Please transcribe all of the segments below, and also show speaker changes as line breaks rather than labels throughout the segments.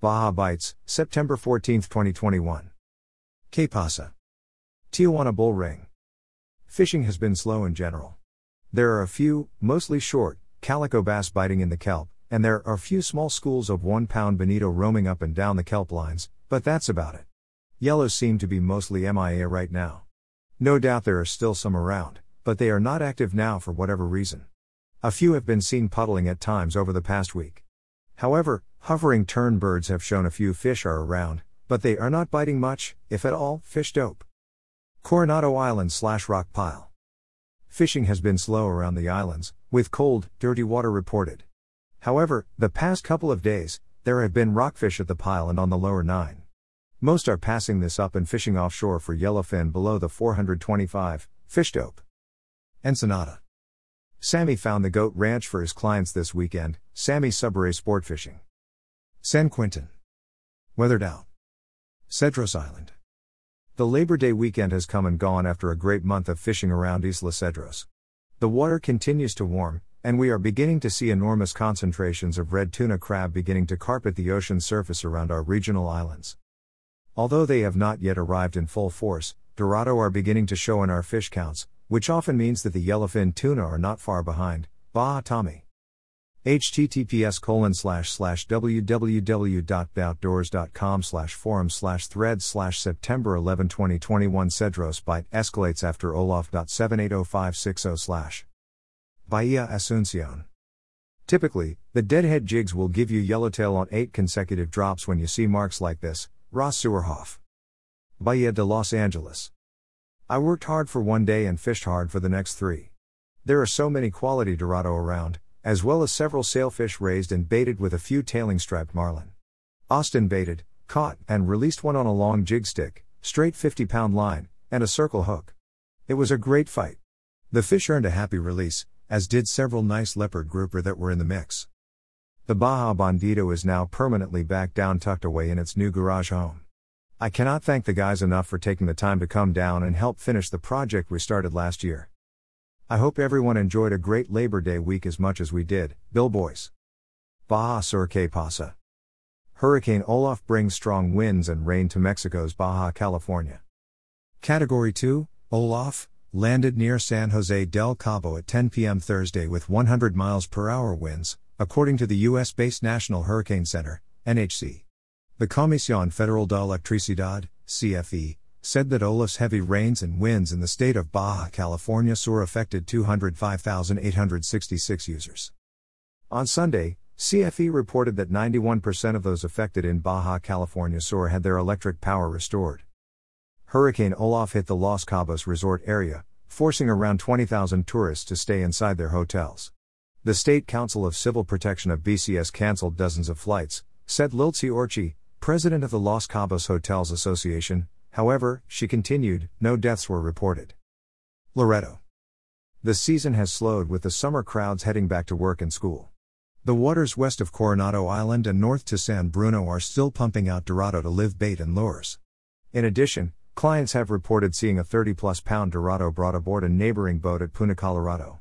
Baja Bites, September 14, 2021. Que? Tijuana Bull Ring. Fishing has been slow in general. There are a few, mostly short, calico bass biting in the kelp, and there are a few small schools of 1 pound bonito roaming up and down the kelp lines, but that's about it. Yellows seem to be mostly MIA right now. No doubt there are still some around, but they are not active now for whatever reason. A few have been seen puddling at times over the past week. However, hovering tern birds have shown a few fish are around, but they are not biting much, if at all, fish dope. Coronado Island slash rock pile. Fishing has been slow around the islands, with cold, dirty water reported. However, the past couple of days, there have been rockfish at the pile and on the lower nine. Most are passing this up and fishing offshore for yellowfin below the 425 fish dope. Ensenada. Sammy found the goat ranch for his clients this weekend, Sammy Subray Sport Fishing. San Quintin. Weathered out. Cedros Island. The Labor Day weekend has come and gone after a great month of fishing around Isla Cedros. The water continues to warm, and we are beginning to see enormous concentrations of red tuna crab beginning to carpet the ocean surface around our regional islands. Although they have not yet arrived in full force, Dorado are beginning to show in our fish counts, which often means that the yellowfin tuna are not far behind. Bah Tommy. https colon slash slash www.bdoutdoors.com slash forum slash thread slash September 11 2021 Cedros bite escalates after Olaf.780560 slash Bahia Asuncion. Typically, the deadhead jigs will give you yellowtail on 8 consecutive drops when you see marks like this, Ross Sewerhoff. Bahia de Los Angeles. I worked hard for one day and fished hard for the next three. There are so many quality Dorado around, as well as several sailfish raised and baited with a few tailing striped marlin. Austin baited, caught, and released one on a long jig stick, straight 50 pound line, and a circle hook. It was a great fight. The fish earned a happy release, as did several nice leopard grouper that were in the mix. The Baja Bandito is now permanently back down tucked away in its new garage home. I cannot thank the guys enough for taking the time to come down and help finish the project we started last year. I hope everyone enjoyed a great Labor Day week as much as we did, Bill Boyce. Baja Sur que pasa. Hurricane Olaf brings strong winds and rain to Mexico's Baja California. Category 2, Olaf, landed near San Jose del Cabo at 10 p.m. Thursday with 100 miles per hour winds, according to the U.S. based National Hurricane Center, NHC. The Comisión Federal de Electricidad, CFE, said that Olaf's heavy rains and winds in the state of Baja California Sur affected 205,866 users. On Sunday, CFE reported that 91% of those affected in Baja California Sur had their electric power restored. Hurricane Olaf hit the Los Cabos resort area, forcing around 20,000 tourists to stay inside their hotels. The State Council of Civil Protection of BCS canceled dozens of flights, said Lilzi Orcí, president of the Los Cabos Hotels Association, however, she continued, no deaths were reported. Loreto. The season has slowed with the summer crowds heading back to work and school. The waters west of Coronado Island and north to San Bruno are still pumping out Dorado to live bait and lures. In addition, clients have reported seeing a 30 plus pound Dorado brought aboard a neighboring boat at Punta Colorado.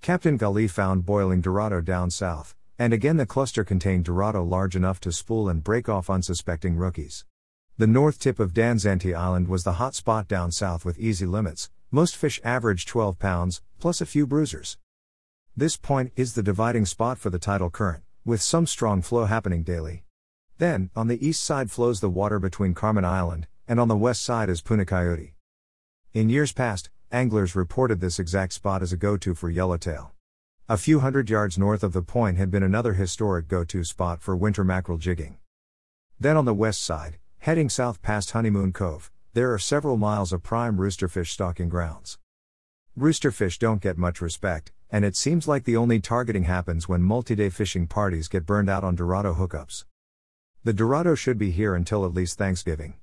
Captain Gali found boiling Dorado down south, and again, the cluster contained Dorado large enough to spool and break off unsuspecting rookies. The north tip of Danzante Island was the hot spot down south with easy limits, most fish averaged 12 pounds, plus a few bruisers. This point is the dividing spot for the tidal current, with some strong flow happening daily. Then, on the east side flows the water between Carmen Island, and on the west side is Punta Coyote. In years past, anglers reported this exact spot as a go to for yellowtail. A few hundred yards north of the point had been another historic go to spot for winter mackerel jigging. Then on the west side, heading south past Honeymoon Cove, there are several miles of prime roosterfish stalking grounds. Roosterfish don't get much respect, and it seems like the only targeting happens when multi day fishing parties get burned out on Dorado hookups. The Dorado should be here until at least Thanksgiving.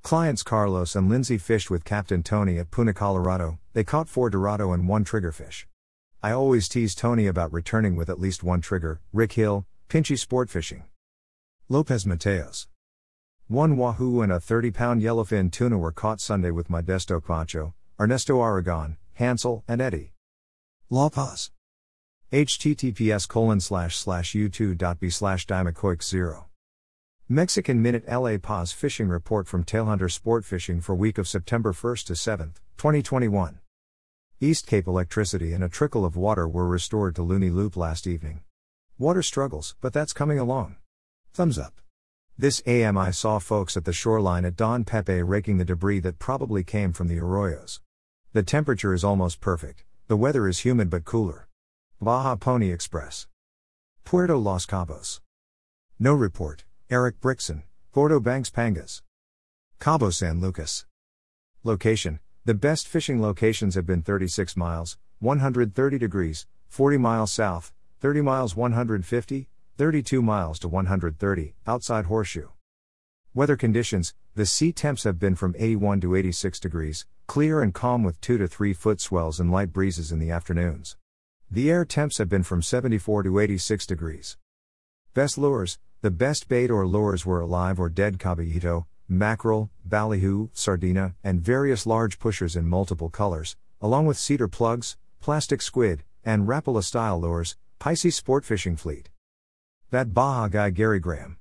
Clients Carlos and Lindsay fished with Captain Tony at Punta Colorado, they caught four Dorado and one triggerfish. I always tease Tony about returning with at least one trigger, Rick Hill, Pinchy Sport Fishing. Lopez Mateos. One wahoo and a 30 pound yellowfin tuna were caught Sunday with Modesto Pancho, Ernesto Aragon, Hansel, and Eddie. La Paz. https colon slash slash u2.b slash 0 Mexican Minute LA Paz Fishing Report from Tailhunter Sport Fishing for week of September 1st to 7th, 2021. East Cape electricity and a trickle of water were restored to Luni Loop last evening. Water struggles, but that's coming along. Thumbs up. This AM I saw folks at the shoreline at Don Pepe raking the debris that probably came from the arroyos. The temperature is almost perfect, the weather is humid but cooler. Baja Pony Express. Puerto Los Cabos. No report. Eric Brictson, Gordo Banks Pangas. Cabo San Lucas. Location The best fishing locations have been 36 miles, 130 degrees, 40 miles south, 30 miles 150, 32 miles to 130, outside Horseshoe. Weather conditions The sea temps have been from 81 to 86 degrees, clear and calm with 2 to 3 foot swells and light breezes in the afternoons. The air temps have been from 74 to 86 degrees. Best lures the best bait or lures were alive or dead caballito, mackerel, ballyhoo, sardina, and various large pushers in multiple colors, along with cedar plugs, plastic squid, and Rapala style lures, Pisces sport fishing fleet. That Baja guy Gary Graham.